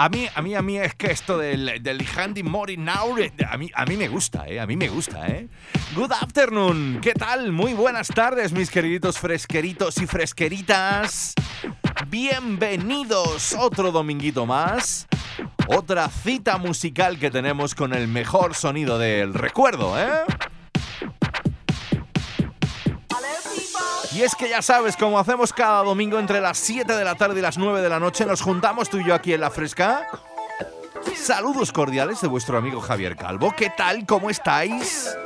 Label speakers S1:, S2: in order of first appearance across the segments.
S1: A mí, a mí, a mí es que esto del, del Handy Mori Now, a mí, a mí me gusta, ¿eh? A mí me gusta, ¿eh? Good afternoon, ¿qué tal? Muy buenas tardes, mis queriditos fresqueritos y fresqueritas. Bienvenidos otro dominguito más. Otra cita musical que tenemos con el mejor sonido del recuerdo, ¿eh? Y es que ya sabes, como hacemos cada domingo entre las 7 de la tarde y las 9 de la noche, nos juntamos tú y yo aquí en la fresca. Saludos cordiales de vuestro amigo Javier Calvo. ¿Qué tal? ¿Cómo estáis?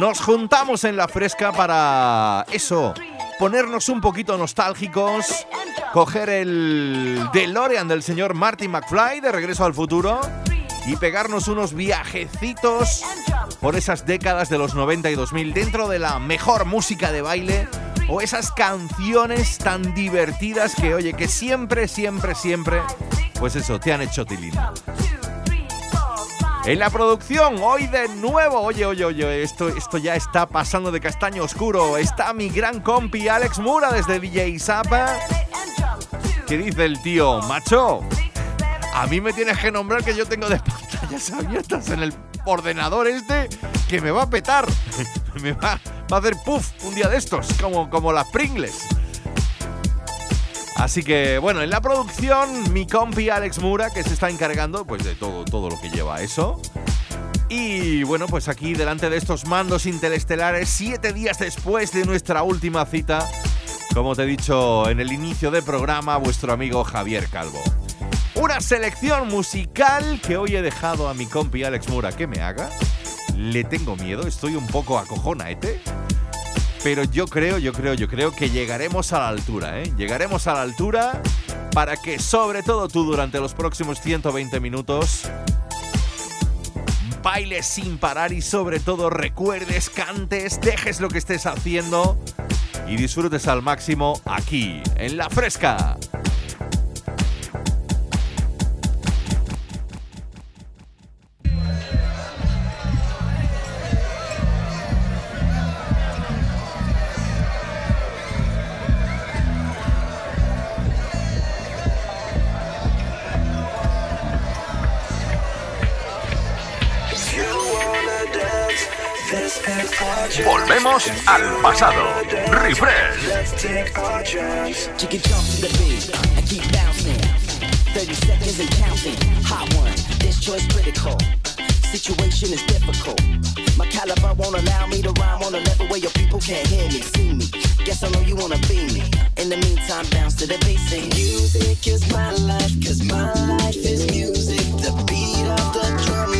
S1: Nos juntamos en la fresca para eso, ponernos un poquito nostálgicos, coger el DeLorean del señor Marty McFly de Regreso al Futuro y pegarnos unos viajecitos por esas décadas de los 90 y 2000 dentro de la mejor música de baile o esas canciones tan divertidas que, oye, que siempre, siempre, siempre, pues eso, te han hecho tilín. En la producción, hoy de nuevo, oye, oye, oye, esto, esto ya está pasando de castaño oscuro. Está mi gran compi Alex Mura desde DJ Zapa. ¿Qué dice el tío? Macho, a mí me tienes que nombrar que yo tengo de pantallas abiertas en el ordenador este que me va a petar. me va, a hacer puff un día de estos, como, como las Pringles. Así que bueno, en la producción mi compi Alex Mura que se está encargando pues de todo, todo lo que lleva eso. Y bueno, pues aquí delante de estos mandos interestelares, siete días después de nuestra última cita, como te he dicho en el inicio del programa, vuestro amigo Javier Calvo. Una selección musical que hoy he dejado a mi compi Alex Mura que me haga. Le tengo miedo, estoy un poco acojonaete. Pero yo creo, yo creo, yo creo que llegaremos a la altura, ¿eh? Llegaremos a la altura para que sobre todo tú durante los próximos 120 minutos bailes sin parar y sobre todo recuerdes, cantes, dejes lo que estés haciendo y disfrutes al máximo aquí, en La Fresca.
S2: Al pasado. Refresh. 30 seconds and counting. Hot one, this choice critical. Situation is difficult. My caliber won't allow me to rhyme on a level where your people can't hear me, see me. Guess I know you wanna be me. In the meantime, bounce to the bass and music is my life, cause my life is music. The beat of the drum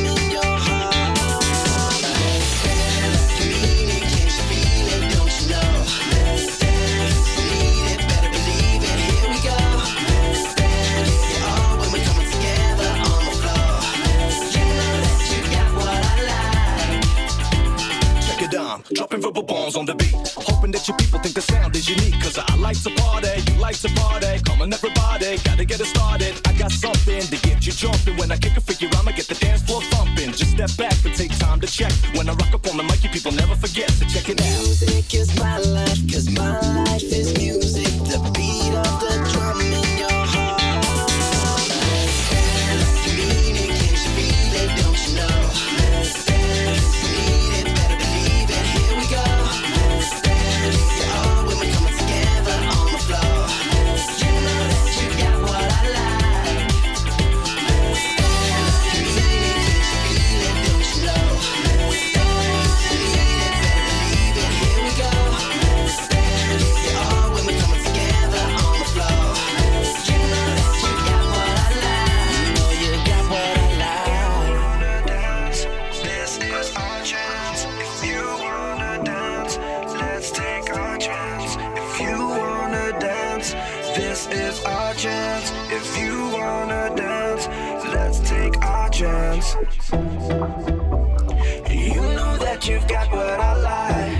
S2: dropping verbal bombs on the beat. Hoping that your people think the sound is unique, cause I like to party.
S3: You like to party. Come on, everybody. Gotta get it started. I got something to get you jumping. When I kick a figure, I'ma get the dance floor thumping. Just step back and take time to check. When I rock up on the mic, you people never forget. So check it out.
S4: Music is my life, cause my life Let's take our chance. If you wanna dance, this is our chance. If you wanna dance, let's take
S5: our chance. You know that you've got what I like.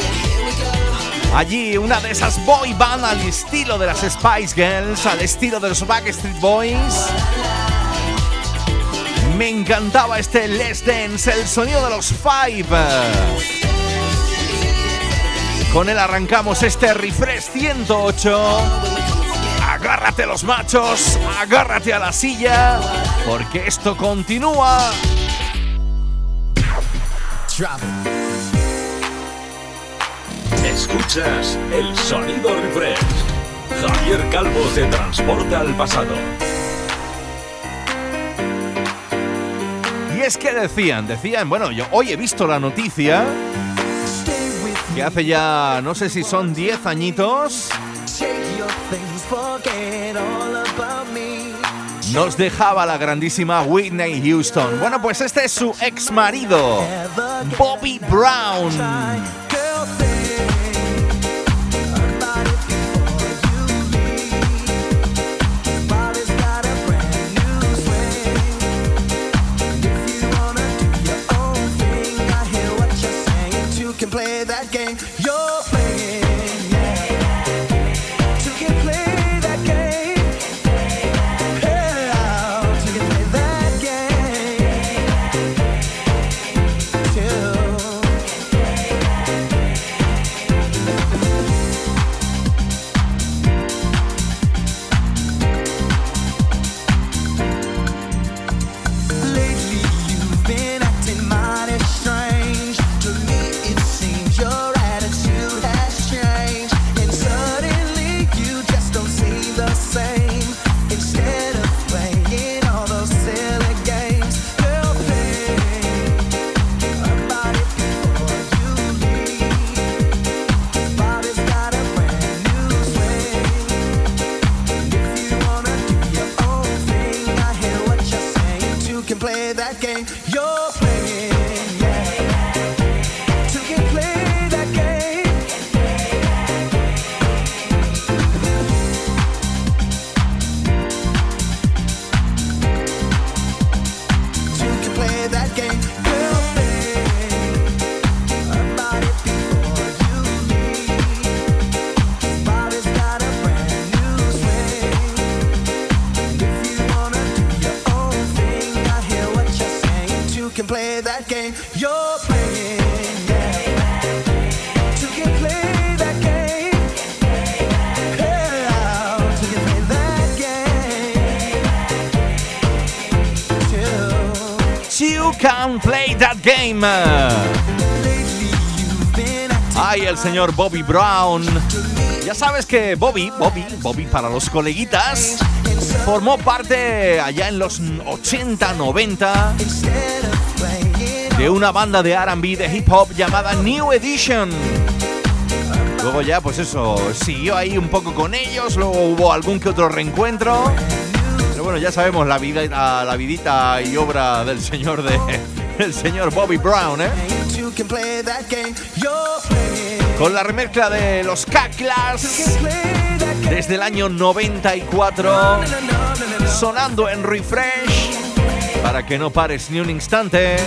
S5: Allí una de esas boy band al estilo de las Spice Girls, al estilo de los Backstreet Boys. Me encantaba este Let's Dance, el sonido de los Five. Con él arrancamos este refresh 108. Agárrate los machos, agárrate a la silla, porque esto continúa.
S2: Escuchas el sonido refresh. Javier Calvo te transporta al pasado.
S5: Y es que decían, decían, bueno, yo hoy he visto la noticia que hace ya, no sé si son 10 añitos, nos dejaba la grandísima Whitney Houston. Bueno, pues este es su ex marido, Bobby Brown. Game. Señor Bobby Brown. Ya sabes que Bobby, Bobby, Bobby para los coleguitas,
S1: formó parte allá en los 80, 90 de una banda de RB de hip hop llamada New Edition. Luego ya, pues eso, siguió ahí un poco con ellos, luego hubo algún que otro reencuentro. Pero bueno, ya sabemos la vida, la, vidita y obra del señor de el señor Bobby Brown, ¿eh? Con la remezcla de los Caclas desde el año 94, sonando en refresh para que no pares ni un instante.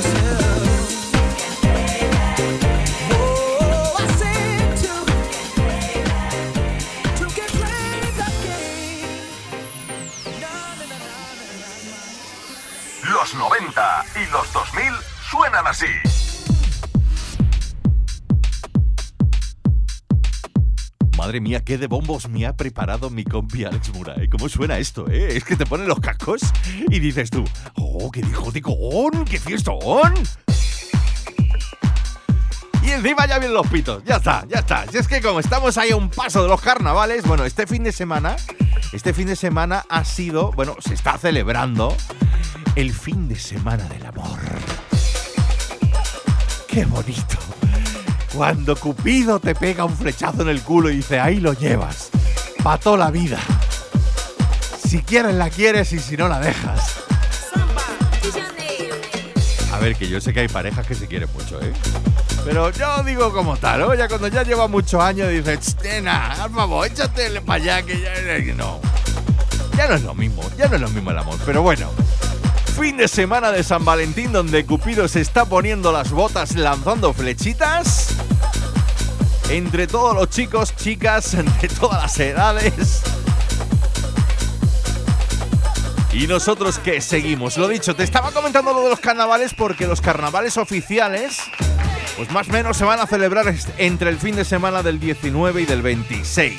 S1: Mía, qué de bombos me ha preparado mi compi Alex Murae. ¿Cómo suena esto, eh? Es que te ponen los cascos y dices tú, ¡oh, qué dijo con! ¡Qué fiestón! Y encima ya vienen los pitos. Ya está, ya está. Si es que como estamos ahí a un paso de los carnavales, bueno, este fin de semana, este fin de semana ha sido, bueno, se está celebrando el fin de semana del amor. ¡Qué bonito! Cuando Cupido te pega un flechazo en el culo y dice, ahí lo llevas, pa' toda la vida. Si quieres la quieres y si no la dejas. A ver, que yo sé que hay parejas que se quieren mucho, ¿eh? Pero yo digo como tal, ¿no? Ya cuando ya lleva muchos años dices, Tena, al favor, échate para allá que ya... No. Ya no es lo mismo, ya no es lo mismo el amor. Pero bueno, fin de semana de San Valentín donde Cupido se está poniendo las botas lanzando flechitas. Entre todos los chicos, chicas, de todas las edades. Y nosotros que seguimos. Lo dicho, te estaba comentando lo de los carnavales porque los carnavales oficiales, pues más o menos se van a celebrar entre el fin de semana del 19 y del 26.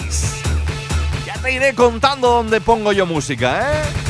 S1: Ya te iré contando dónde pongo yo música, ¿eh?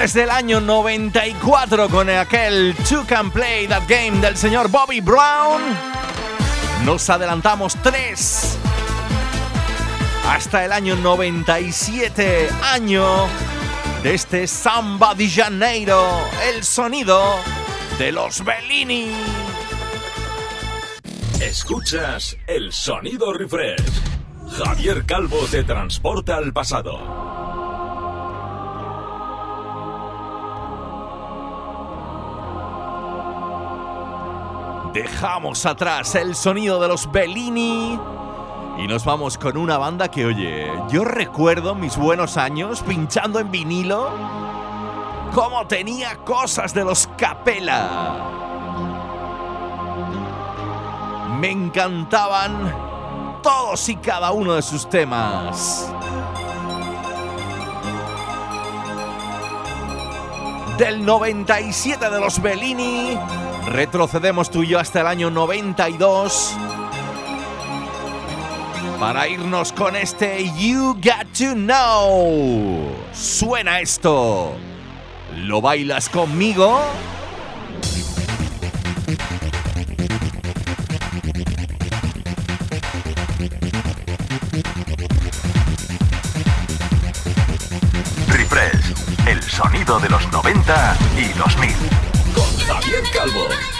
S1: Desde el año 94 con aquel To Can Play That Game del señor Bobby Brown. Nos adelantamos tres hasta el año 97, año de este Samba de Janeiro, el sonido de los Bellini.
S4: Escuchas el sonido refresh. Javier Calvo te transporta al pasado
S1: Dejamos atrás el sonido de los Bellini y nos vamos con una banda que, oye, yo recuerdo mis buenos años pinchando en vinilo cómo tenía cosas de los Capella. Me encantaban todos y cada uno de sus temas. Del 97 de los Bellini, retrocedemos tú y yo hasta el año 92 para irnos con este You Got to Know. Suena esto. ¿Lo bailas conmigo?
S2: Refresh, el sonido de los 90 y 2000.
S6: Javier Calvo.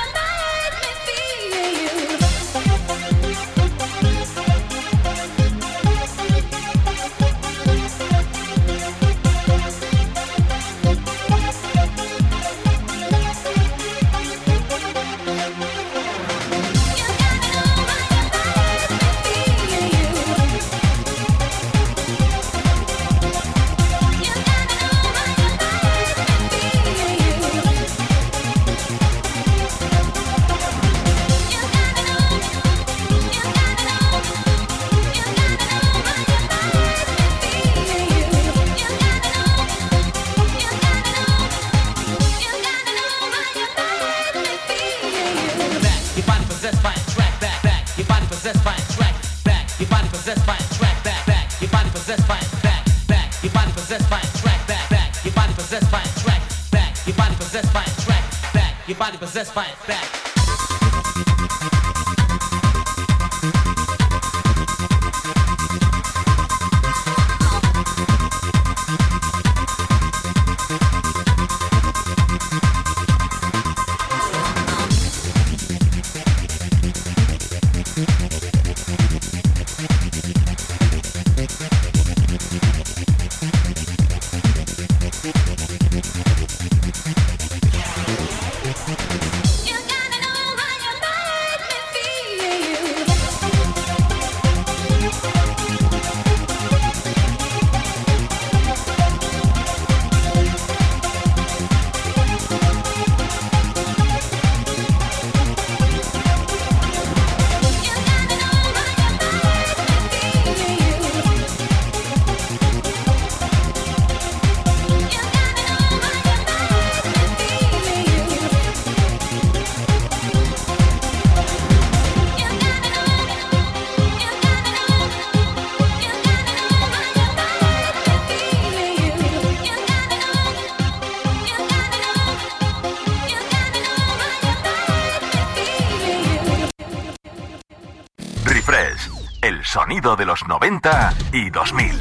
S2: Sonido de los 90 y 2000.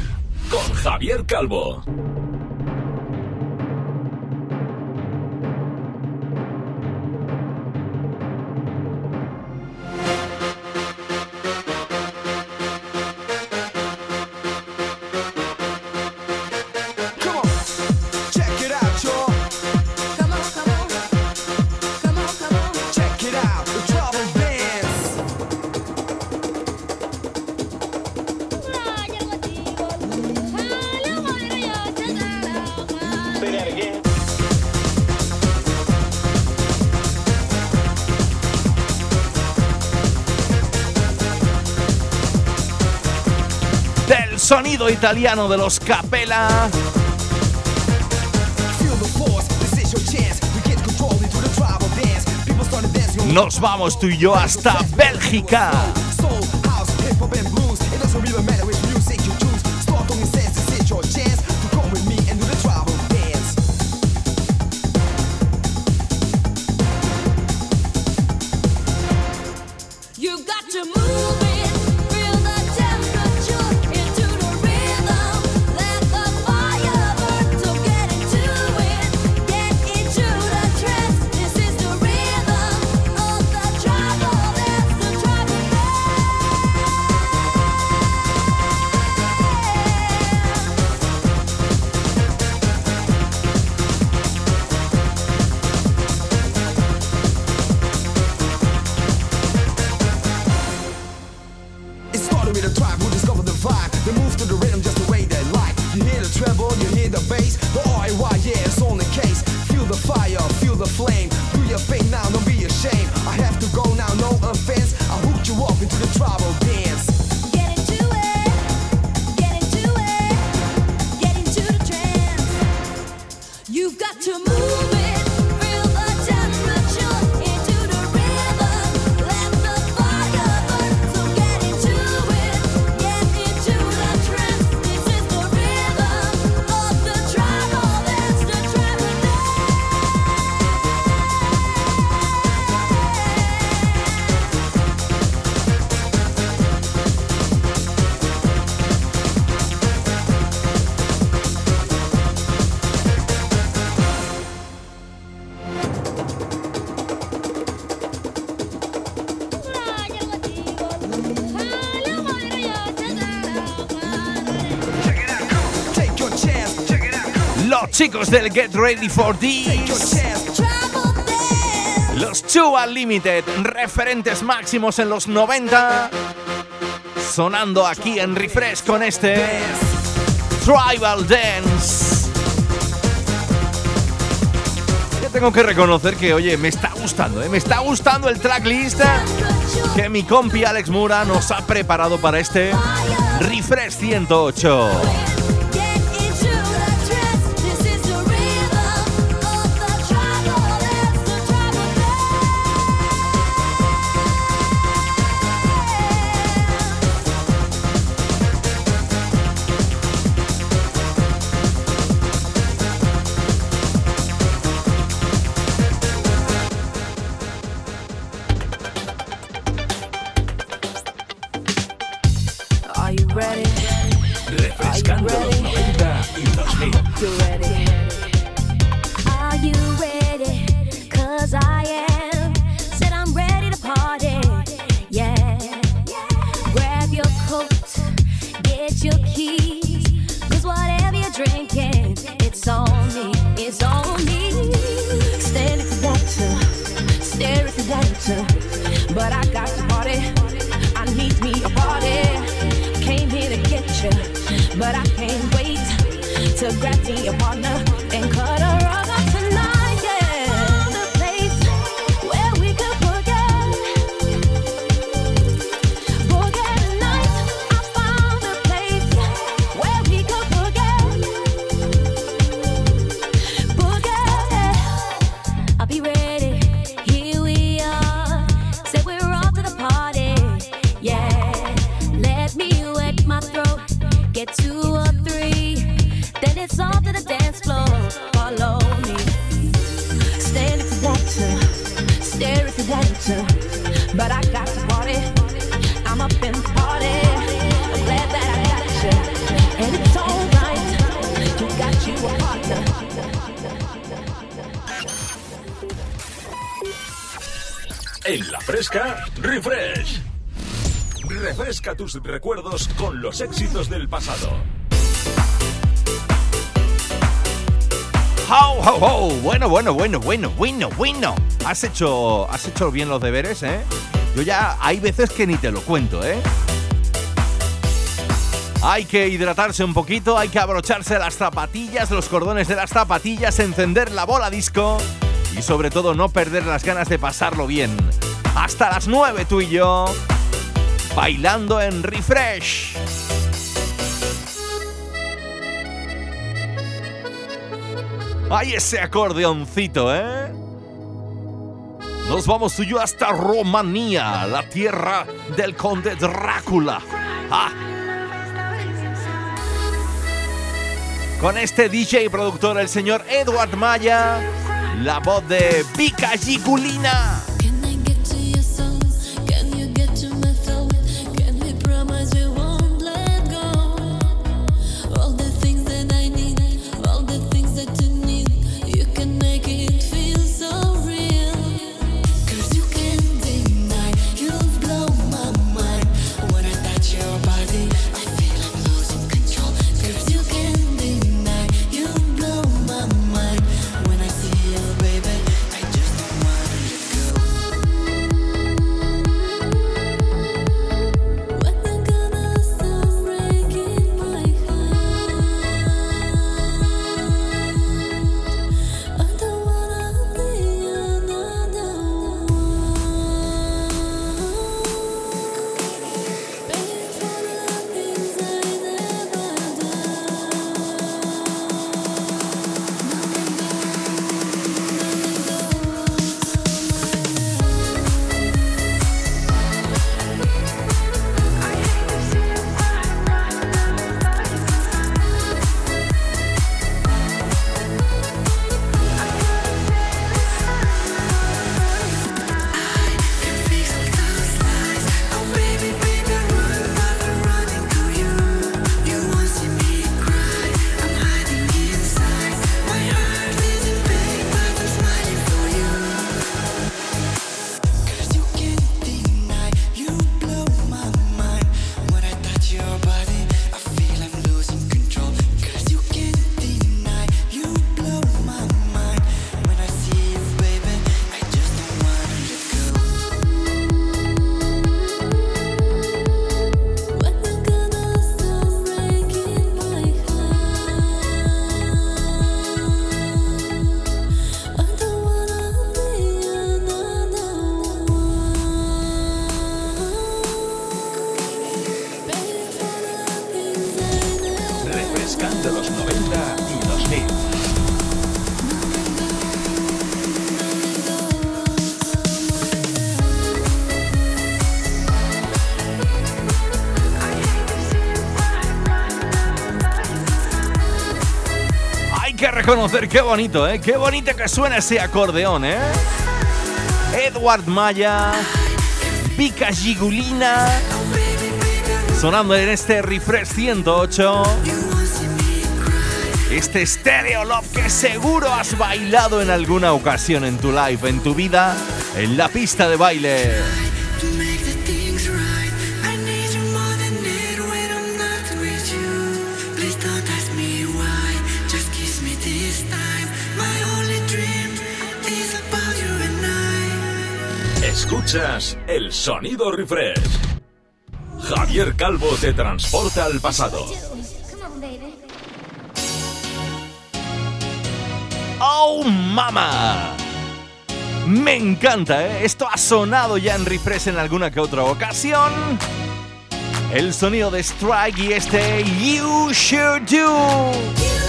S6: Con Javier Calvo.
S1: Italiano de los Capella. Nos vamos tú y yo hasta Bélgica. chicos del Get Ready for This. Los Two Unlimited, referentes máximos en los 90. Sonando aquí en Refresh con este Tribal Dance. Ya tengo que reconocer que, oye, me está gustando, ¿eh? me está gustando el tracklist que mi compi Alex Mura nos ha preparado para este Refresh 108.
S4: recuerdos con los éxitos del pasado.
S1: ¡How, ho, ho! Bueno, bueno, bueno, bueno, bueno, bueno. Has hecho, has hecho bien los deberes, ¿eh? Yo ya hay veces que ni te lo cuento, ¿eh? Hay que hidratarse un poquito, hay que abrocharse las zapatillas, los cordones de las zapatillas, encender la bola disco y sobre todo no perder las ganas de pasarlo bien. Hasta las 9 tú y yo bailando en refresh. Hay ese acordeoncito, ¿eh? Nos vamos tú y yo hasta Rumanía, la tierra del conde Drácula. Ah. Con este DJ y productor, el señor Edward Maya, la voz de Vika Gigulina. Reconocer qué bonito, ¿eh? Qué bonito que suena ese acordeón, ¿eh? Edward Maya, Vika Gigulina, sonando en este Refresh 108. Este Stereo Love que seguro has bailado en alguna ocasión en tu life, en tu vida, en la pista de baile.
S4: Escuchas el sonido refresh. Javier Calvo te transporta al pasado.
S1: ¡Oh, mama! Me encanta, ¿eh? Esto ha sonado ya en refresh en alguna que otra ocasión. El sonido de Strike y este You Should Do.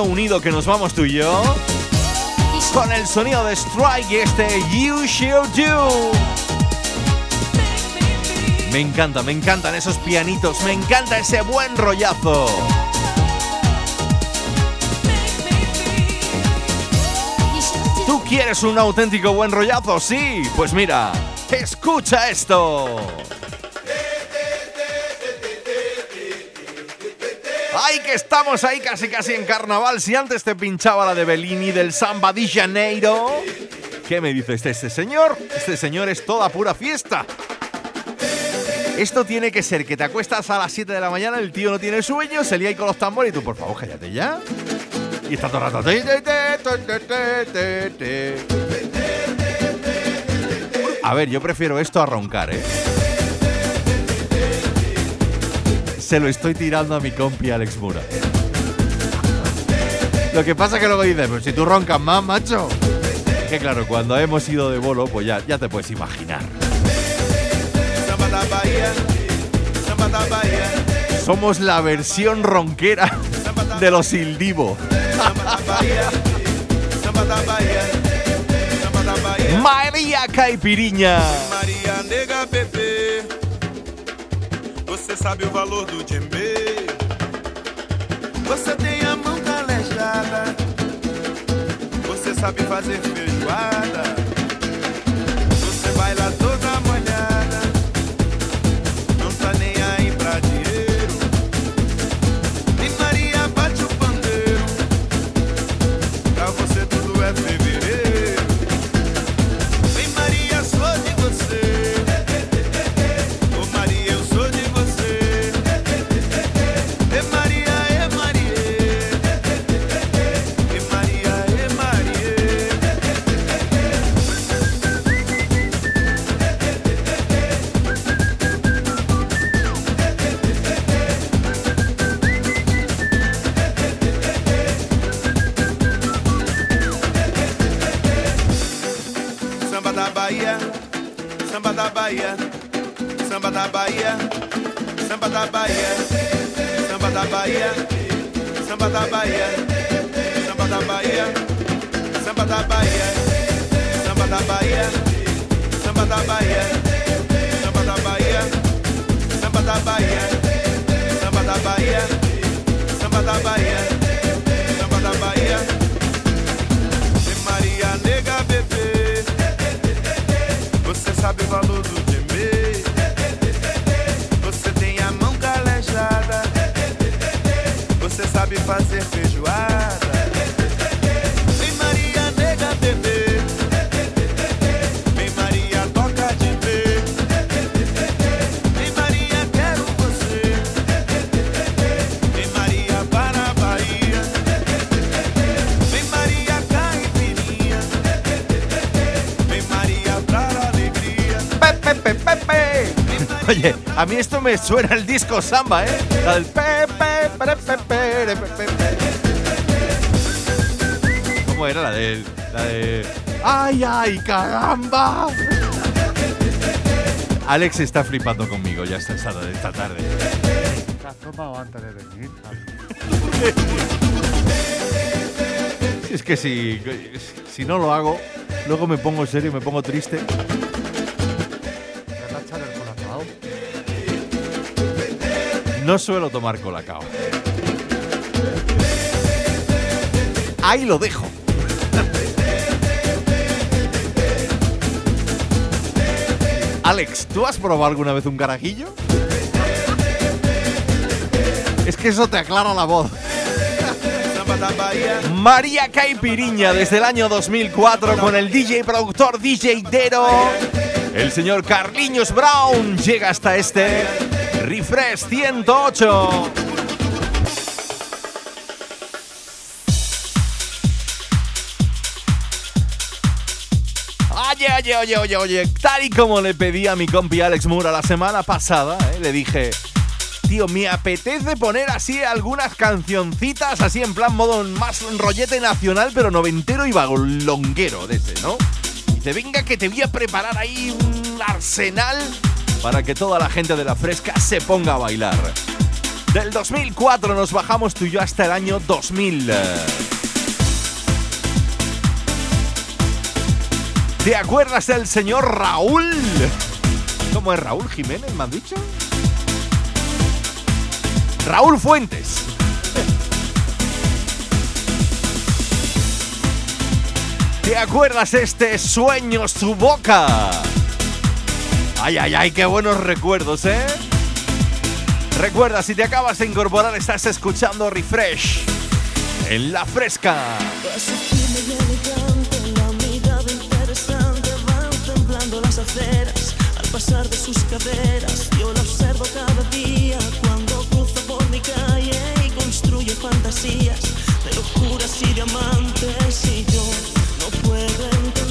S1: Unido que nos vamos tú y yo. Con el sonido de Strike y este You Should Do. Me encanta, me encantan esos pianitos, me encanta ese buen rollazo. ¿Tú quieres un auténtico buen rollazo? Sí, pues mira, escucha esto. Estamos ahí casi casi en carnaval! Si antes te pinchaba la de Bellini del Samba di Janeiro. ¿Qué me dice este, este señor? Este señor es toda pura fiesta. Esto tiene que ser que te acuestas a las 7 de la mañana, el tío no tiene sueño, se lía ahí con los tambores y tú, por favor, cállate ya. Y está todo el rato. A ver, yo prefiero esto a roncar, ¿eh? Se lo estoy tirando a mi compi Alex Mura. Lo que pasa es que luego dices, pues si tú roncas más, macho. que claro, cuando hemos ido de bolo, pues ya, ya te puedes imaginar. Somos la versión ronquera de los Ildivo. Maria Caipirinha.
S7: Maria nega bebê, você sabe o valor do djembe. Você tem a mão calejada, você sabe fazer feijoada. A
S1: mí esto me suena el disco samba, ¿eh? Pepe. ¿Cómo era la de la de ay, ay, caramba? Alex está flipando conmigo ya esta esta tarde.
S8: ¿Te has tomado antes de venir?
S1: Es que si, si no lo hago, luego me pongo serio, me pongo triste. No suelo tomar colacao. Ahí lo dejo. Alex, ¿tú has probado alguna vez un carajillo? Es que eso te aclara la voz. María Caipiriña desde el año 2004 con el DJ productor DJ Dero. El señor Carliños Brown llega hasta este Refresh 108. Oye, oye, oye, oye, oye, tal y como le pedí a mi compi Alex Mura la semana pasada, ¿eh? le dije, tío, me apetece poner así algunas cancioncitas, así en plan modo más rollete nacional, pero noventero y bagolonguero de ese, ¿no? Y dice, venga que te voy a preparar ahí un arsenal para que toda la gente de la fresca se ponga a bailar. Del 2004 nos bajamos tú y yo hasta el año 2000. ¿Te acuerdas del señor Raúl? ¿Cómo es Raúl Jiménez, me dicho? Raúl Fuentes. ¿Te acuerdas este sueño su boca? Ay, ay, ay, qué buenos recuerdos, ¿eh? Recuerda, si te acabas de incorporar, estás escuchando Refresh en la fresca.
S9: Las aceras al pasar de sus caderas. Yo la observo cada día cuando cruza por mi calle y construye fantasías de locuras y diamantes. Y yo no puedo entender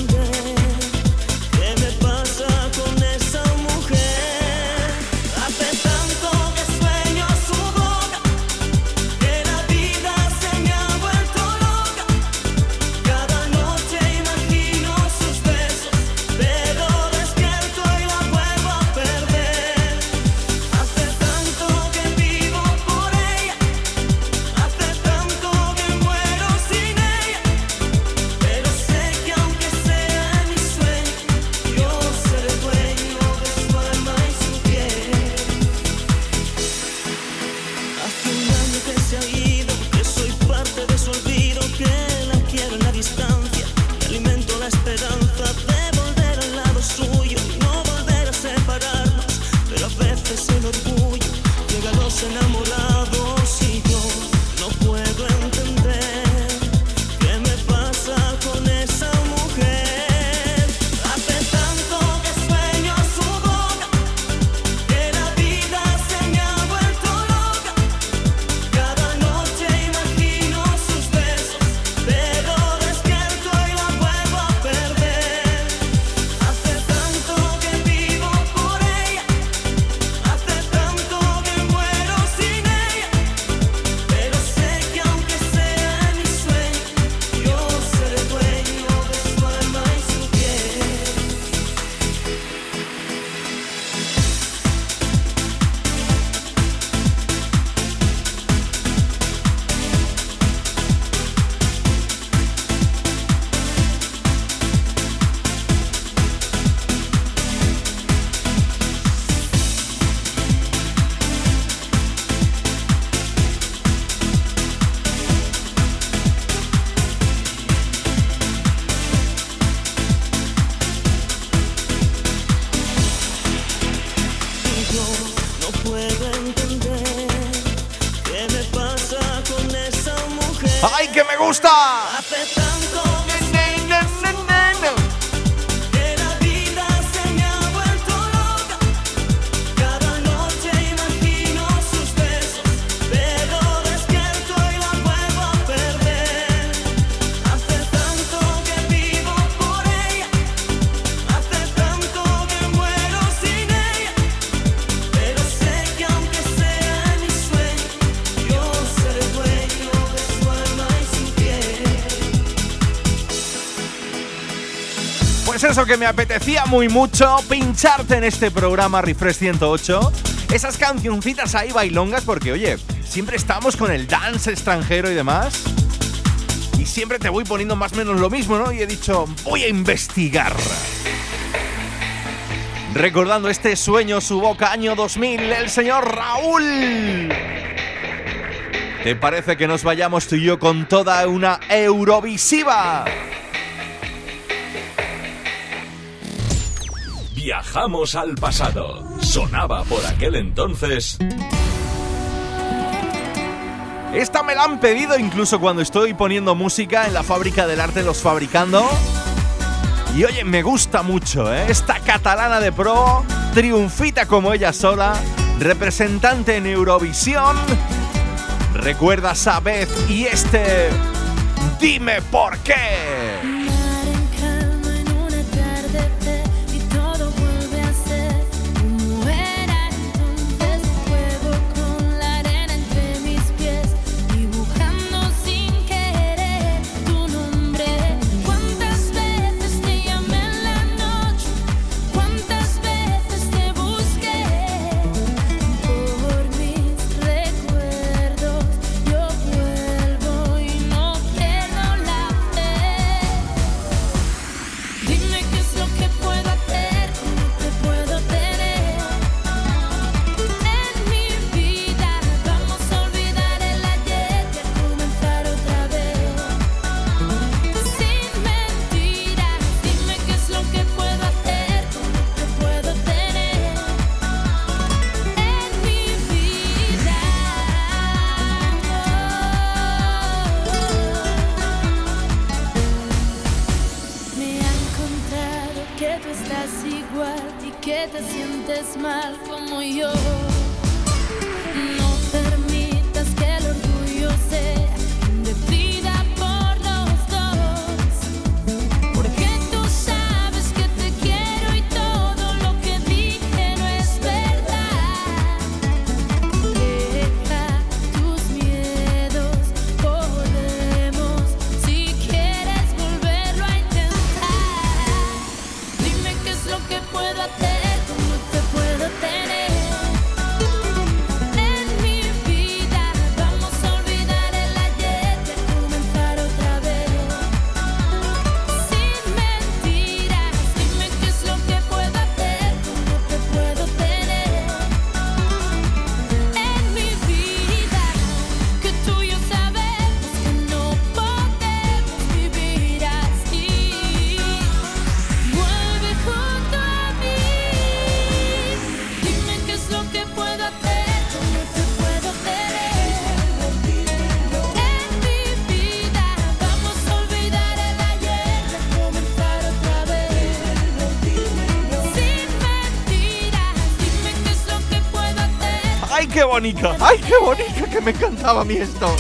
S1: Eso que me apetecía muy mucho pincharte en este programa Refresh 108. Esas cancioncitas ahí bailongas porque oye, siempre estamos con el dance extranjero y demás. Y siempre te voy poniendo más o menos lo mismo, ¿no? Y he dicho, voy a investigar. Recordando este sueño, su boca, año 2000, el señor Raúl. ¿Te parece que nos vayamos tú y yo con toda una Eurovisiva?
S4: Viajamos al pasado. Sonaba por aquel entonces.
S1: Esta me la han pedido incluso cuando estoy poniendo música en la fábrica del arte Los Fabricando. Y oye, me gusta mucho, ¿eh? Esta catalana de pro, triunfita como ella sola, representante en Eurovisión. Recuerda Sabez y este. Dime por qué.
S10: Sientes mal como yo.
S1: Bonita! ¡Ay, qué bonita! Que me encantaba a mí esto.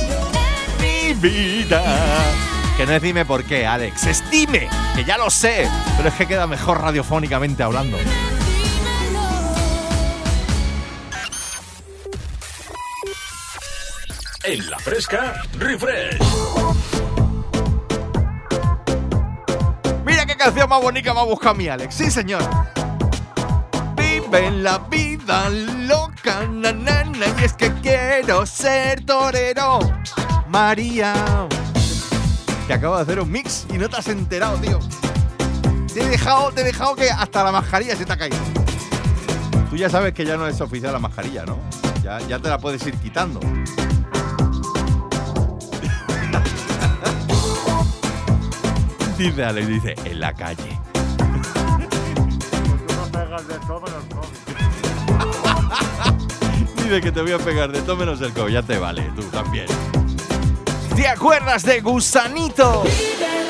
S1: Mi vida. Que no es dime por qué, Alex. Es dime, que ya lo sé. Pero es que queda mejor radiofónicamente hablando.
S4: En la fresca, refresh.
S1: Mira qué canción más bonita me ha buscado mi Alex. Sí, señor. Vive la vida loca, na, y es que quiero ser torero. María. Te acabo de hacer un mix y no te has enterado, tío. Te he dejado, te he dejado que hasta la mascarilla se te ha caído. Tú ya sabes que ya no es oficial la mascarilla, ¿no? Ya, ya te la puedes ir quitando. Dice Alex, dice, en la calle. Dice que te voy a pegar de todo menos el COVID. Ya te vale, tú también. ¿Te acuerdas de Gusanito?
S11: Vive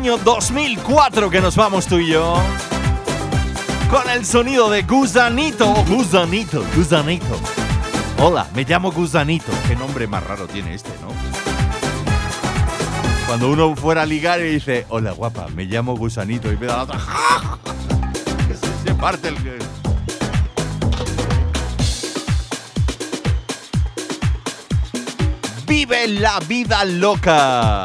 S1: año 2004 que nos vamos tú y yo. Con el sonido de Gusanito. Gusanito, Gusanito. Hola, me llamo Gusanito. Qué nombre más raro tiene este, ¿no? Cuando uno fuera a ligar y dice, hola guapa, me llamo Gusanito. Y me da la otra. Se- Se parte el. Vive la vida loca.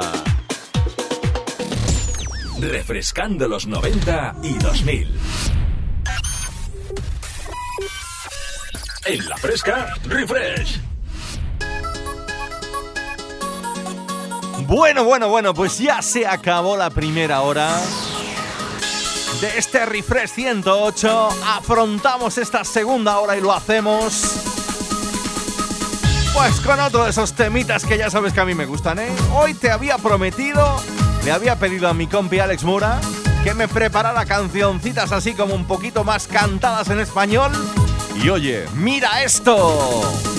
S4: Refrescando los 90 y 2000. En la fresca, refresh.
S1: Bueno, bueno, bueno, pues ya se acabó la primera hora de este Refresh 108. Afrontamos esta segunda hora y lo hacemos. Pues con otro de esos temitas que ya sabes que a mí me gustan, ¿eh? Hoy te había prometido, le había pedido a mi compi Alex Mura que me preparara cancioncitas así como un poquito más cantadas en español. Y oye, mira esto.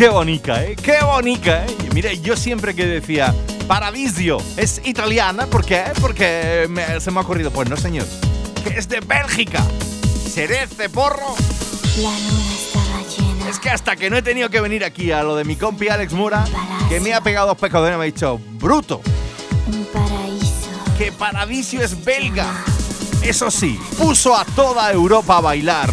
S6: Qué bonita, ¿eh? Qué bonita, ¿eh? Y mire, yo siempre que decía Paradisio es italiana, ¿por qué? Porque me- se me ha ocurrido, pues no, señor, que es de Bélgica. Cerece, porro.
S12: La luna estaba llena.
S6: Es que hasta que no he tenido que venir aquí a lo de mi compi Alex Mura, que me ha pegado dos pecadones, me ha dicho, bruto,
S12: Un paraíso.
S6: que Paradisio es belga. Eso sí, puso a toda Europa a bailar.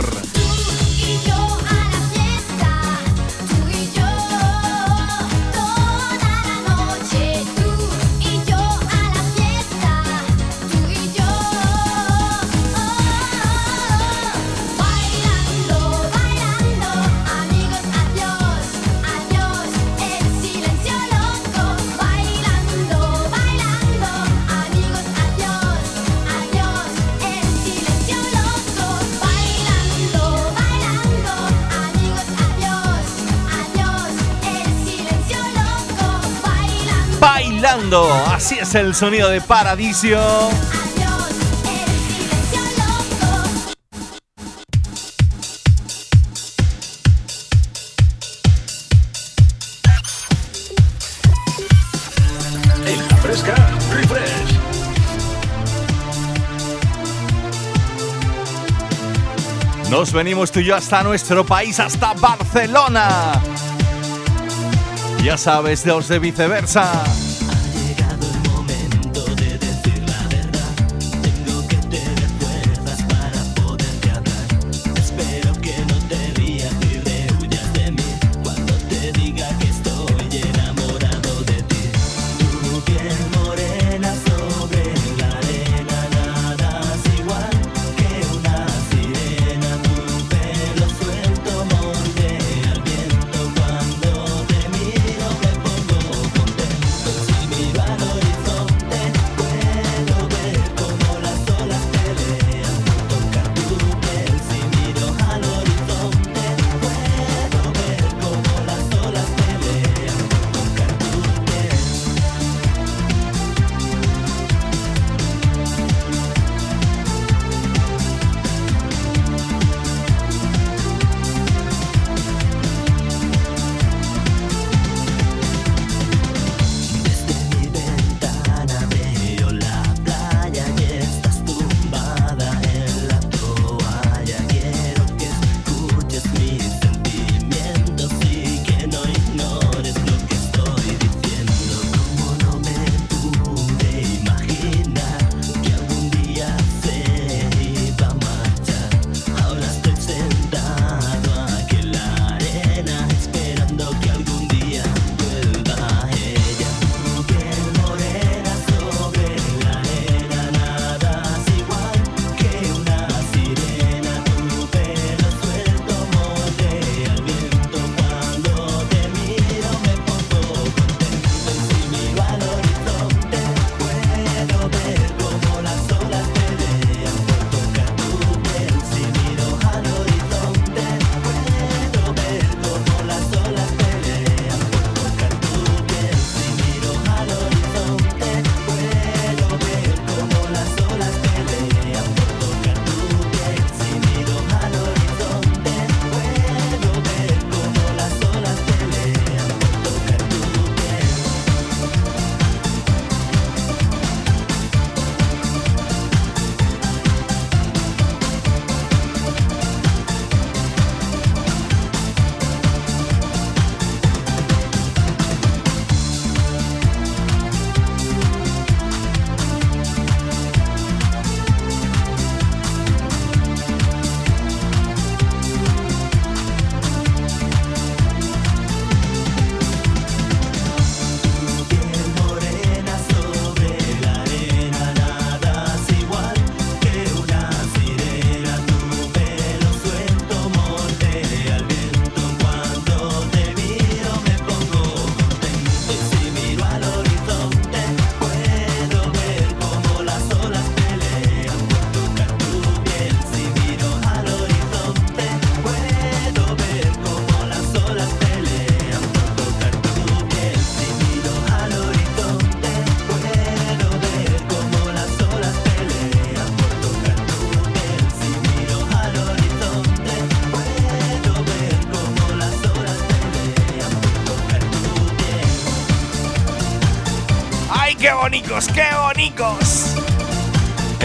S6: Así es el sonido de
S2: refresh.
S6: Nos venimos tú y yo hasta nuestro país, hasta Barcelona. Ya sabes, los de viceversa.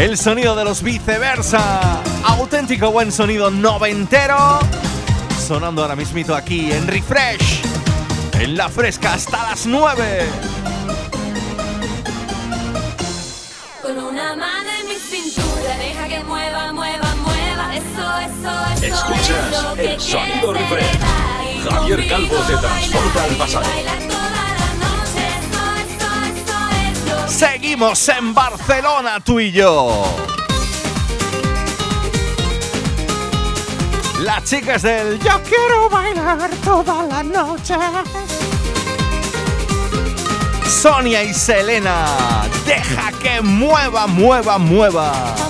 S13: El
S1: sonido de los viceversa. Auténtico buen sonido noventero. Sonando ahora mismito aquí en Refresh. En la fresca hasta las 9.
S11: Con una mano en mi cintura, deja que mueva, mueva, mueva. Eso, eso, eso.
S4: Escuchas
S11: es lo que
S4: el sonido refresh. Javier Calvo te transporta al pasado.
S1: en Barcelona, tú y yo. Las chicas del Yo quiero bailar toda la noche. Sonia y Selena, deja que mueva, mueva, mueva.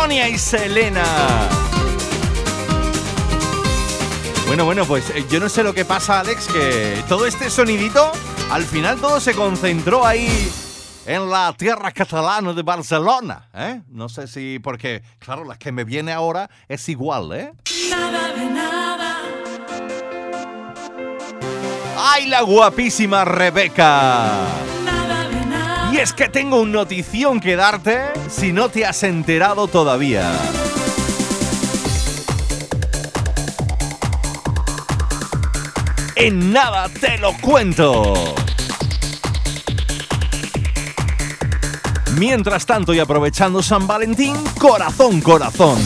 S1: Sonia y Selena. Bueno, bueno, pues eh, yo no sé lo que pasa, Alex, que todo este sonidito, al final todo se concentró ahí en la tierra catalana de Barcelona, ¿eh? No sé si, porque, claro, la que me viene ahora es igual, ¿eh?
S11: Nada de nada.
S1: ¡Ay, la guapísima Rebeca! Y es que tengo un notición que darte si no te has enterado todavía. En nada te lo cuento. Mientras tanto y aprovechando San Valentín, corazón, corazón.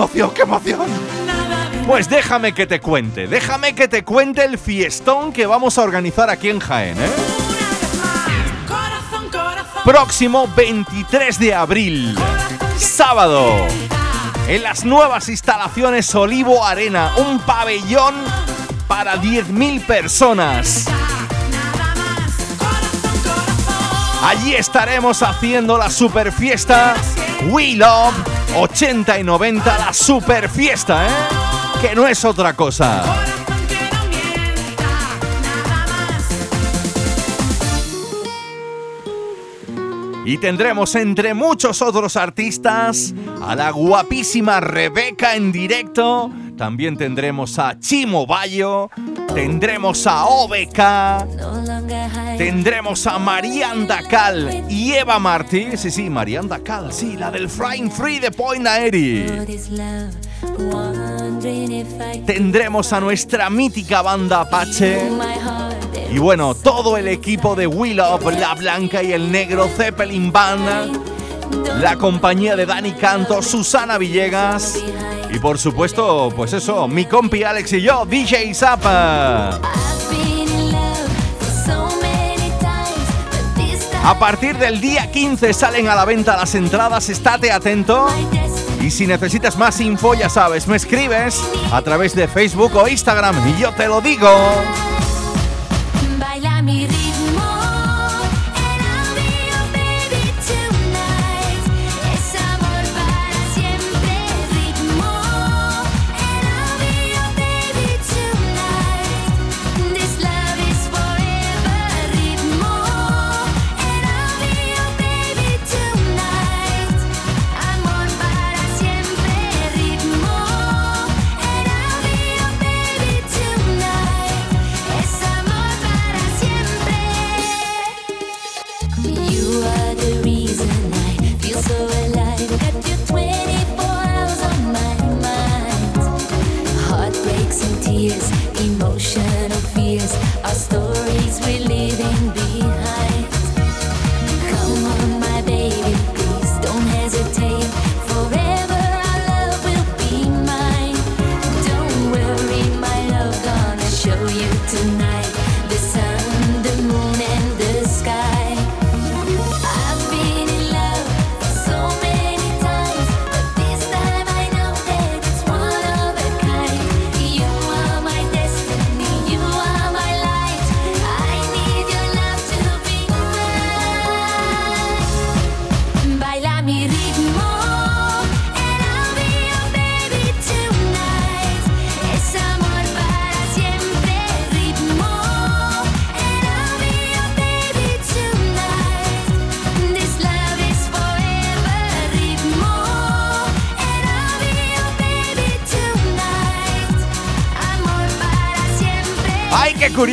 S1: Emoción, qué emoción! Pues déjame que te cuente, déjame que te cuente el fiestón que vamos a organizar aquí en Jaén, ¿eh? Próximo 23 de abril, sábado, en las nuevas instalaciones Olivo Arena, un pabellón para 10.000 personas. Allí estaremos haciendo la super fiesta We Love 80 y 90, la super fiesta, ¿eh? Que no es otra cosa. Y tendremos entre muchos otros artistas a la guapísima Rebeca en directo. También tendremos a Chimo Bayo. Tendremos a OBK. Tendremos a Marian Dacal y Eva Martí. Sí, sí, Marian Dacal, sí, la del Flying Free de Point Aeri. Tendremos a nuestra mítica banda Apache. Y bueno, todo el equipo de Will Up, La Blanca y el Negro, Zeppelin Band, la compañía de Dani Canto, Susana Villegas y por supuesto, pues eso, mi compi Alex y yo, DJ Zappa. A partir del día 15 salen a la venta las entradas, estate atento. Y si necesitas más info, ya sabes, me escribes a través de Facebook o Instagram y yo te lo digo.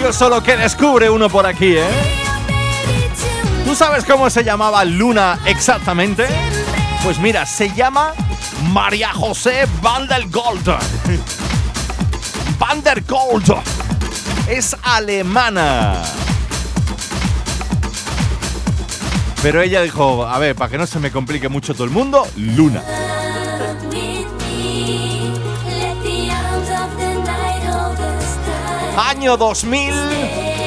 S1: ¡Ay, qué curioso lo que descubre uno por aquí, eh! ¿Tú sabes cómo se llamaba Luna exactamente? Pues mira, se llama María José Van der Gold. Van der Gold. Es alemana. Pero ella dijo, a ver, para que no se me complique mucho todo el mundo, Luna. Año 2000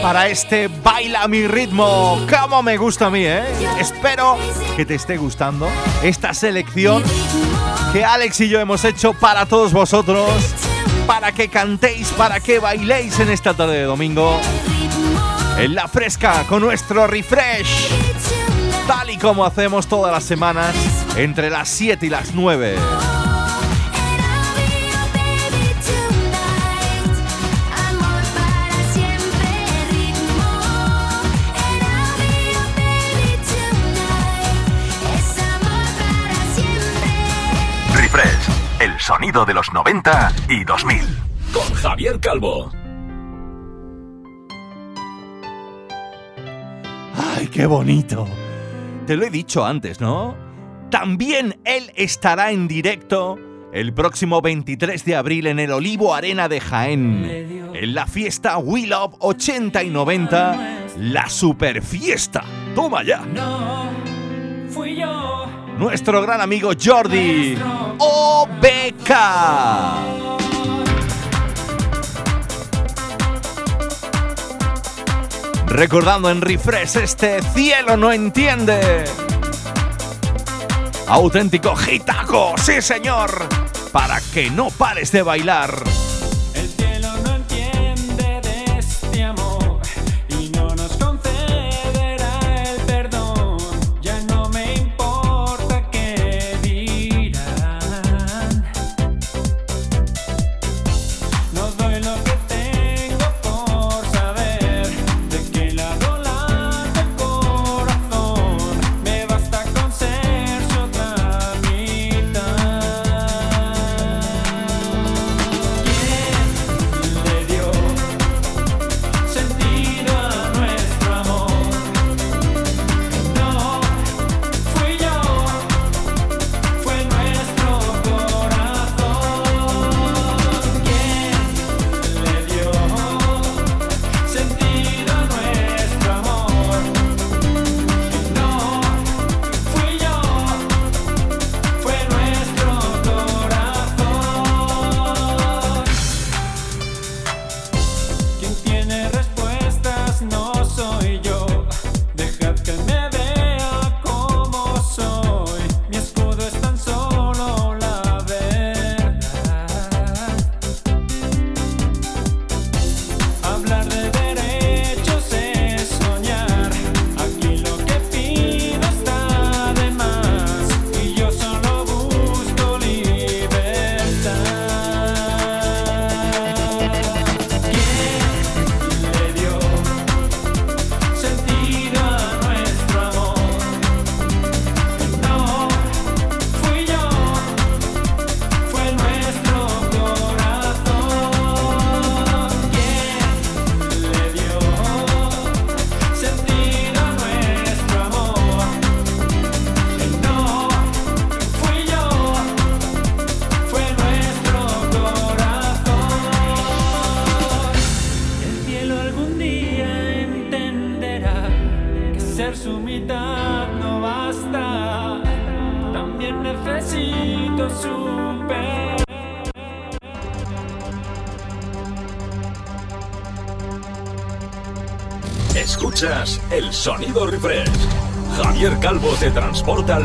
S1: para este Baila mi ritmo. Como me gusta a mí, ¿eh? Espero que te esté gustando esta selección que Alex y yo hemos hecho para todos vosotros. Para que cantéis, para que bailéis en esta tarde de domingo. En la fresca con nuestro refresh. Tal y como hacemos todas las semanas entre las 7 y las 9.
S14: El sonido de los 90 y 2000.
S4: Con Javier Calvo.
S1: ¡Ay, qué bonito! Te lo he dicho antes, ¿no? También él estará en directo el próximo 23 de abril en el Olivo Arena de Jaén. En la fiesta We Love 80 y 90, la super fiesta. ¡Toma ya!
S15: No, fui yo. Nuestro gran amigo Jordi OBK. Recordando en refresh este cielo no entiende. Auténtico gitaco, sí señor, para que no pares de bailar.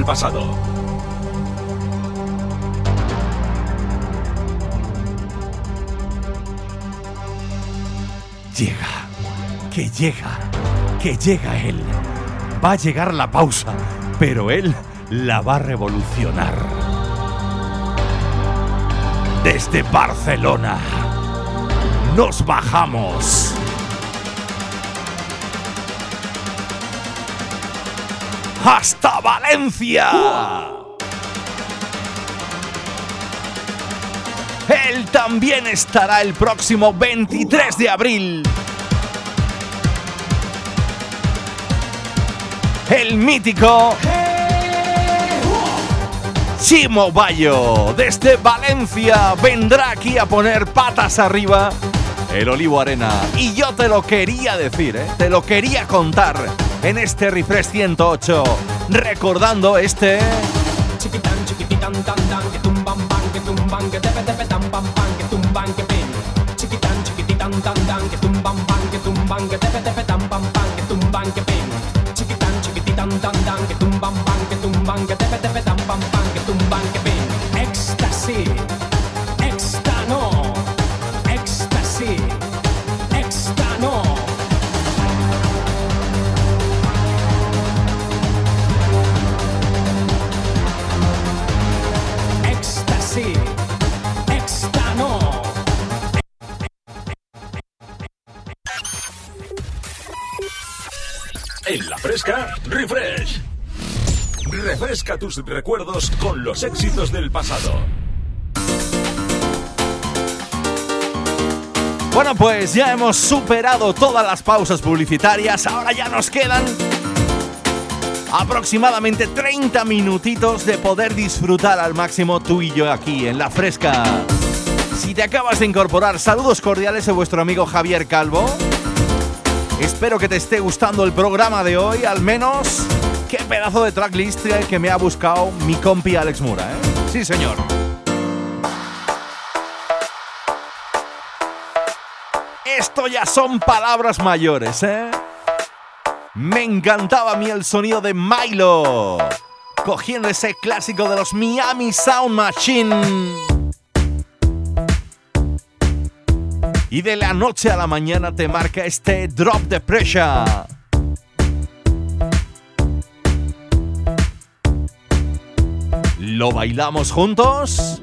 S2: Pasado.
S15: Llega, que llega, que llega él. Va a llegar la pausa, pero él la va a revolucionar. Desde Barcelona, nos bajamos. Valencia. Él también estará el próximo 23 de abril. El mítico Chimo Bayo desde Valencia vendrá aquí a poner patas arriba el Olivo Arena. Y yo te lo quería decir, ¿eh? te lo quería contar en este Refresh 108, recordando este...
S16: Que tumban, que tumban, que
S2: En la fresca, refresh. Refresca tus recuerdos con los éxitos del pasado.
S15: Bueno, pues ya hemos superado todas las pausas publicitarias. Ahora ya nos quedan aproximadamente 30 minutitos de poder disfrutar al máximo tú y yo aquí en La Fresca. Si te acabas de incorporar, saludos cordiales de vuestro amigo Javier Calvo. Espero que te esté gustando el programa de hoy, al menos
S1: Qué pedazo de tracklist que me ha buscado mi compi Alex Mura, ¿eh? Sí, señor. Esto ya son palabras mayores, ¿eh? Me encantaba a mí el sonido de Milo, cogiendo ese clásico de los Miami Sound Machine. Y de la noche a la mañana te marca este drop de pressure. ¿Lo bailamos juntos?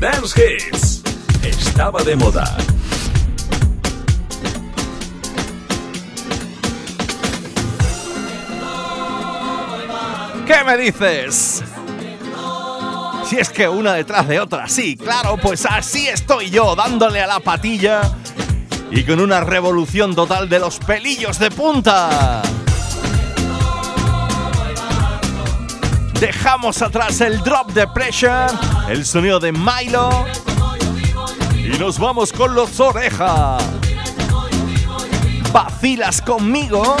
S4: Dance Hits estaba de moda.
S1: ¿Qué me dices? Si es que una detrás de otra, sí, claro, pues así estoy yo, dándole a la patilla y con una revolución total de los pelillos de punta. Dejamos atrás el drop de pressure, el sonido de Milo. Y nos vamos con los orejas. Vacilas conmigo.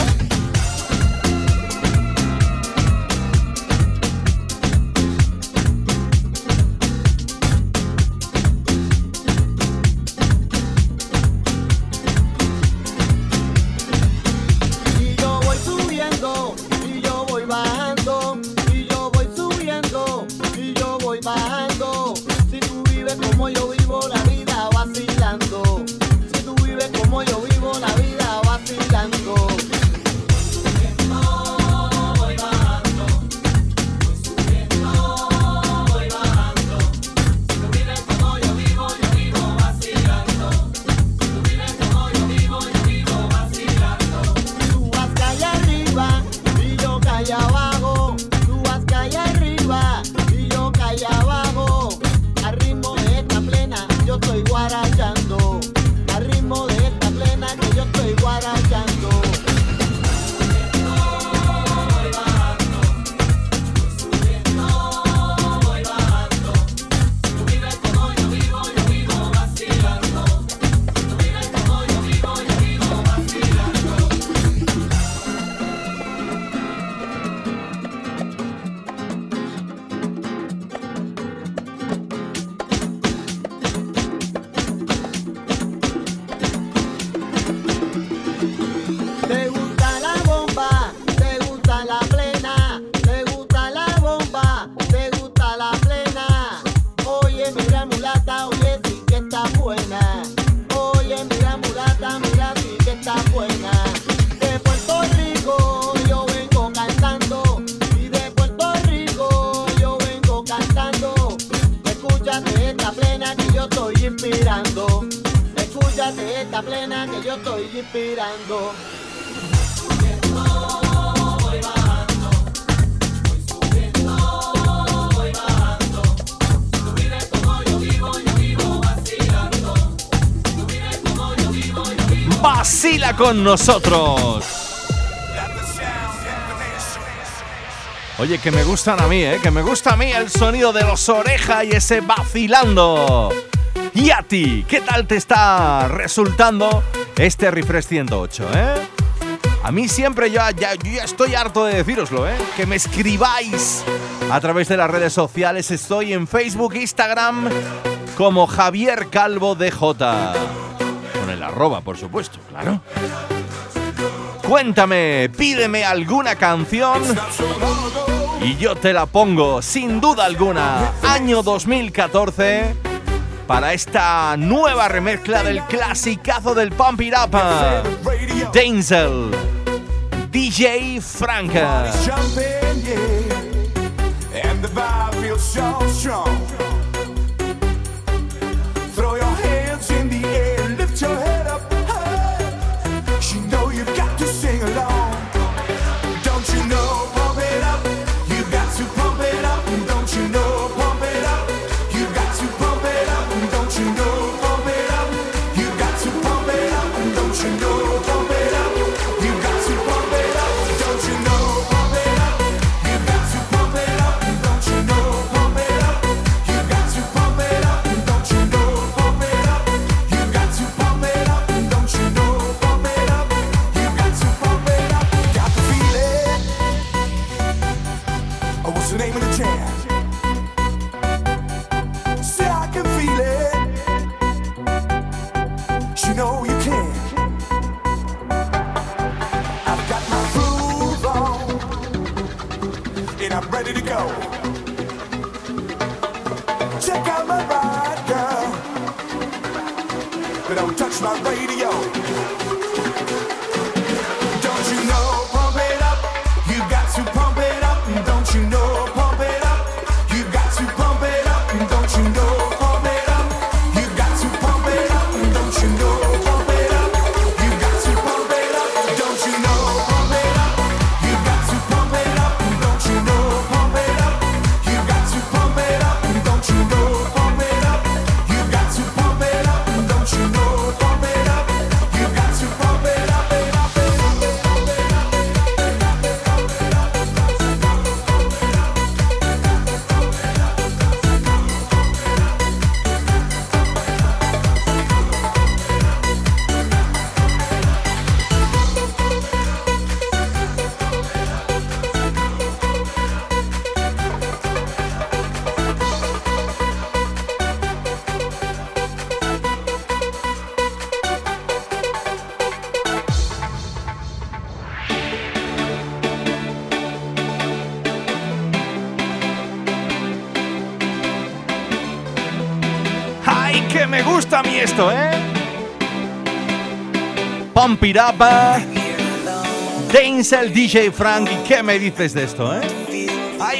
S1: nosotros. Oye, que me gustan a mí, ¿eh? Que me gusta a mí el sonido de los orejas y ese vacilando. Y a ti, ¿qué tal te está resultando este refresh 108, eh? A mí siempre ya, ya, yo ya estoy harto de decíroslo, ¿eh? Que me escribáis a través de las redes sociales. Estoy en Facebook, Instagram como Javier Calvo DJ. Con el arroba, por supuesto cuéntame, pídeme alguna canción y yo te la pongo, sin duda alguna, año 2014, para esta nueva remezcla del clasicazo del Pump It Up, Denzel, DJ
S17: Frank. Pump it up.
S1: Denzel DJ Frank. ¿Y qué me dices de esto, eh?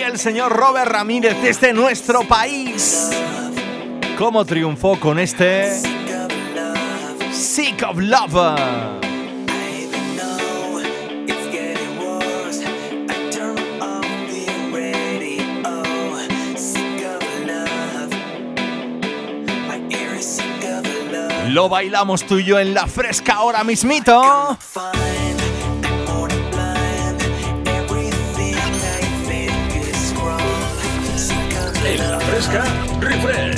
S1: El señor Robert Ramírez desde nuestro país. ¿Cómo triunfó con este Sick of Love? Lo bailamos tú y yo en la fresca ahora mismito.
S4: En la fresca, refresh.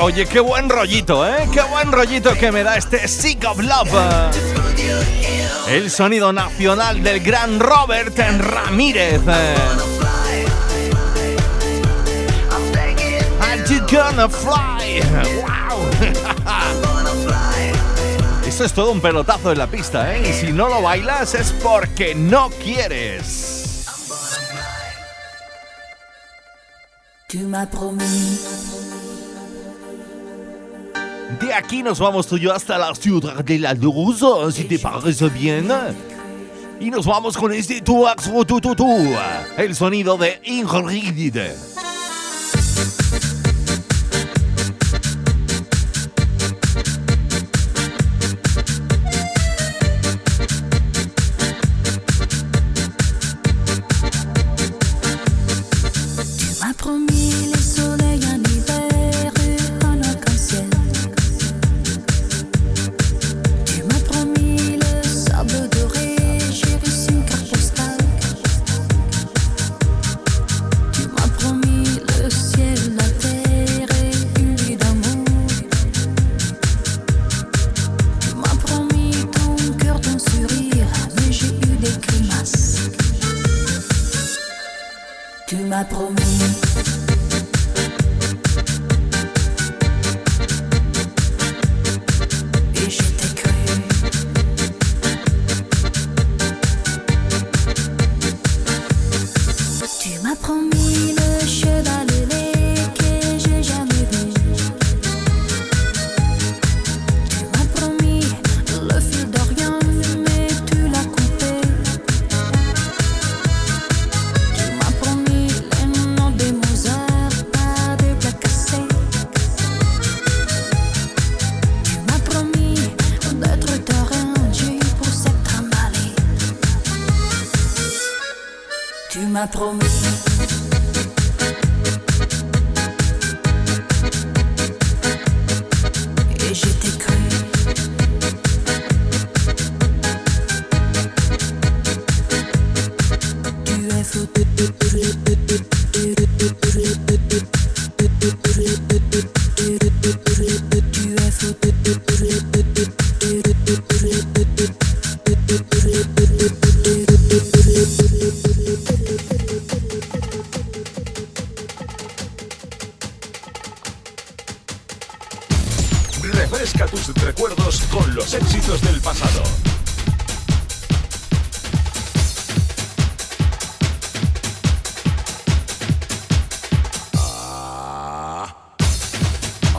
S1: Oye, qué buen rollito, ¿eh? Qué buen rollito que me da este Sick of Love. El sonido nacional del gran Robert Ramírez. Are you gonna fly? ¡Wow! Esto es todo un pelotazo en la pista, ¿eh? Y si no lo bailas es porque no quieres.
S11: Tu m'as promis.
S1: De aquí nos vamos tú y yo hasta la ciudad de la luz, si te parece bien. Y nos vamos con este tu tu tu tu, el sonido de Ingrid.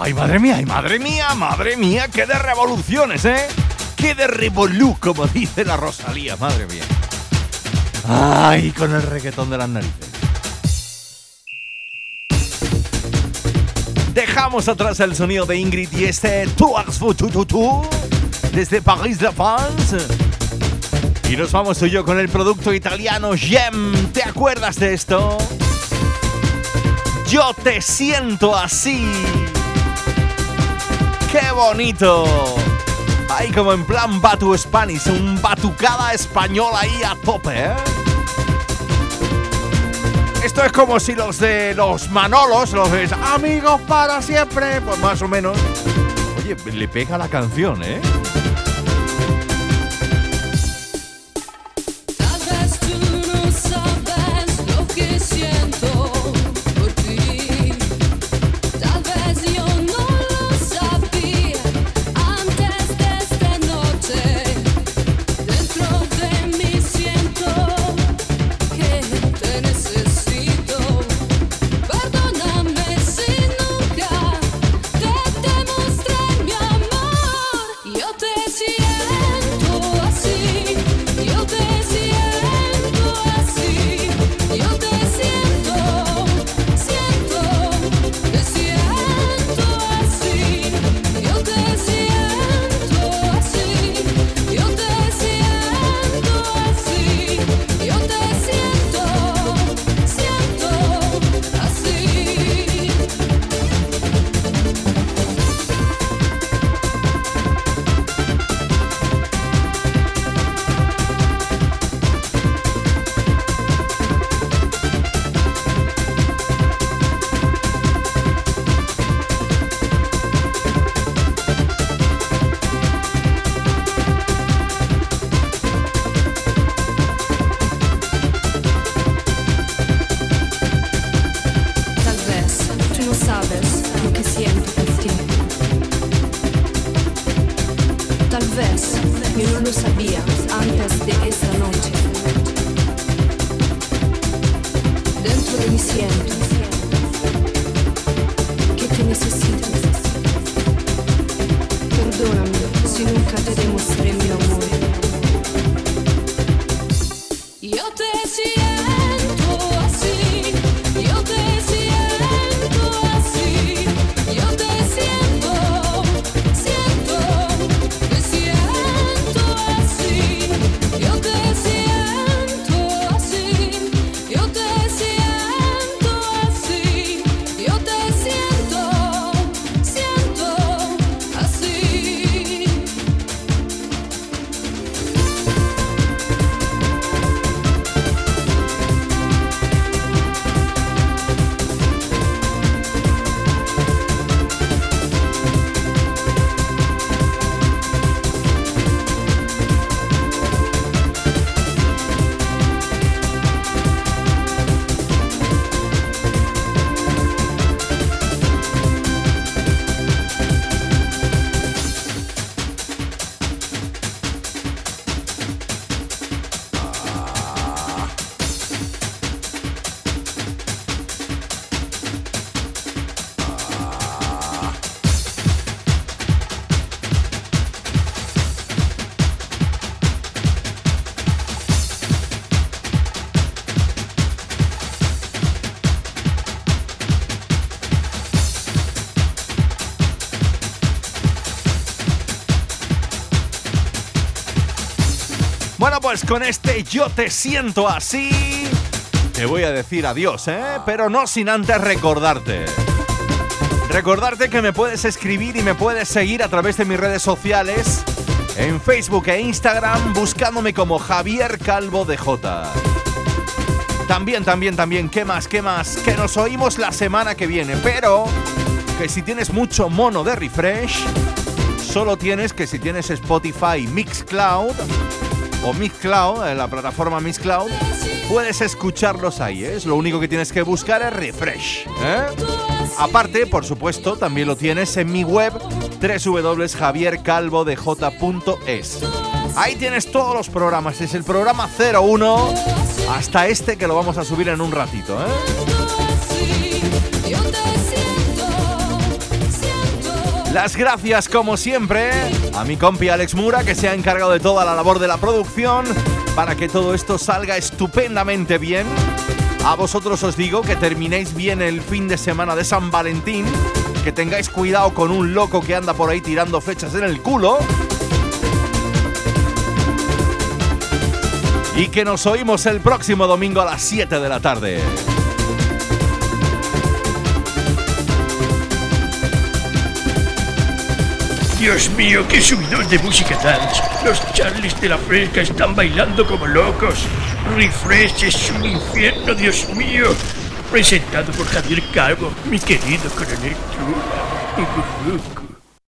S10: Ay, madre mía, madre mía, madre mía, qué de revoluciones, ¿eh? Qué de revolú, como dice la Rosalía, madre mía. Ay, con el reggaetón de las narices. Dejamos atrás el sonido de Ingrid y este Tu desde París de France. Y nos vamos tú y yo con el producto italiano Gem. ¿Te acuerdas de esto? Yo te siento así. ¡Qué bonito! Ahí como en plan Batu Spanish, un batucada español ahí a tope, ¿eh? Esto es como si los de los Manolos, los de amigos para siempre, pues más o menos. Oye, le pega la canción, ¿eh? Pues con este Yo te siento así,
S1: te voy a decir adiós, ¿eh? Pero no sin antes recordarte. Recordarte que me puedes escribir y me puedes seguir a través de mis redes sociales, en Facebook e Instagram, buscándome como Javier Calvo de J. También, también, también, ¿qué más? ¿Qué más? Que nos oímos la semana que viene, pero que si tienes mucho mono de refresh, solo tienes que si tienes Spotify Mixcloud o Mixcloud, en la plataforma Mixcloud, puedes escucharlos ahí, ¿eh? lo único que tienes que buscar es refresh. ¿eh? Aparte, por supuesto, también lo tienes en mi web www.javiercalvodej.es. Ahí tienes todos los programas, es el programa 01 hasta este que lo vamos a subir en un ratito. ¿eh? Las gracias, como siempre, a mi compi Alex Mura, que se ha encargado de toda la labor de la producción para que todo esto salga estupendamente bien. A vosotros os digo que terminéis bien el fin de semana de San Valentín, que tengáis cuidado con un loco que anda por ahí tirando flechas en el culo. Y que nos oímos el próximo domingo a las 7 de la tarde.
S10: Dios mío, qué subidos de música dance. Los Charlies de la Fresca están bailando como locos. Refresh es un infierno, Dios mío. Presentado por Javier Calvo, mi querido coronel.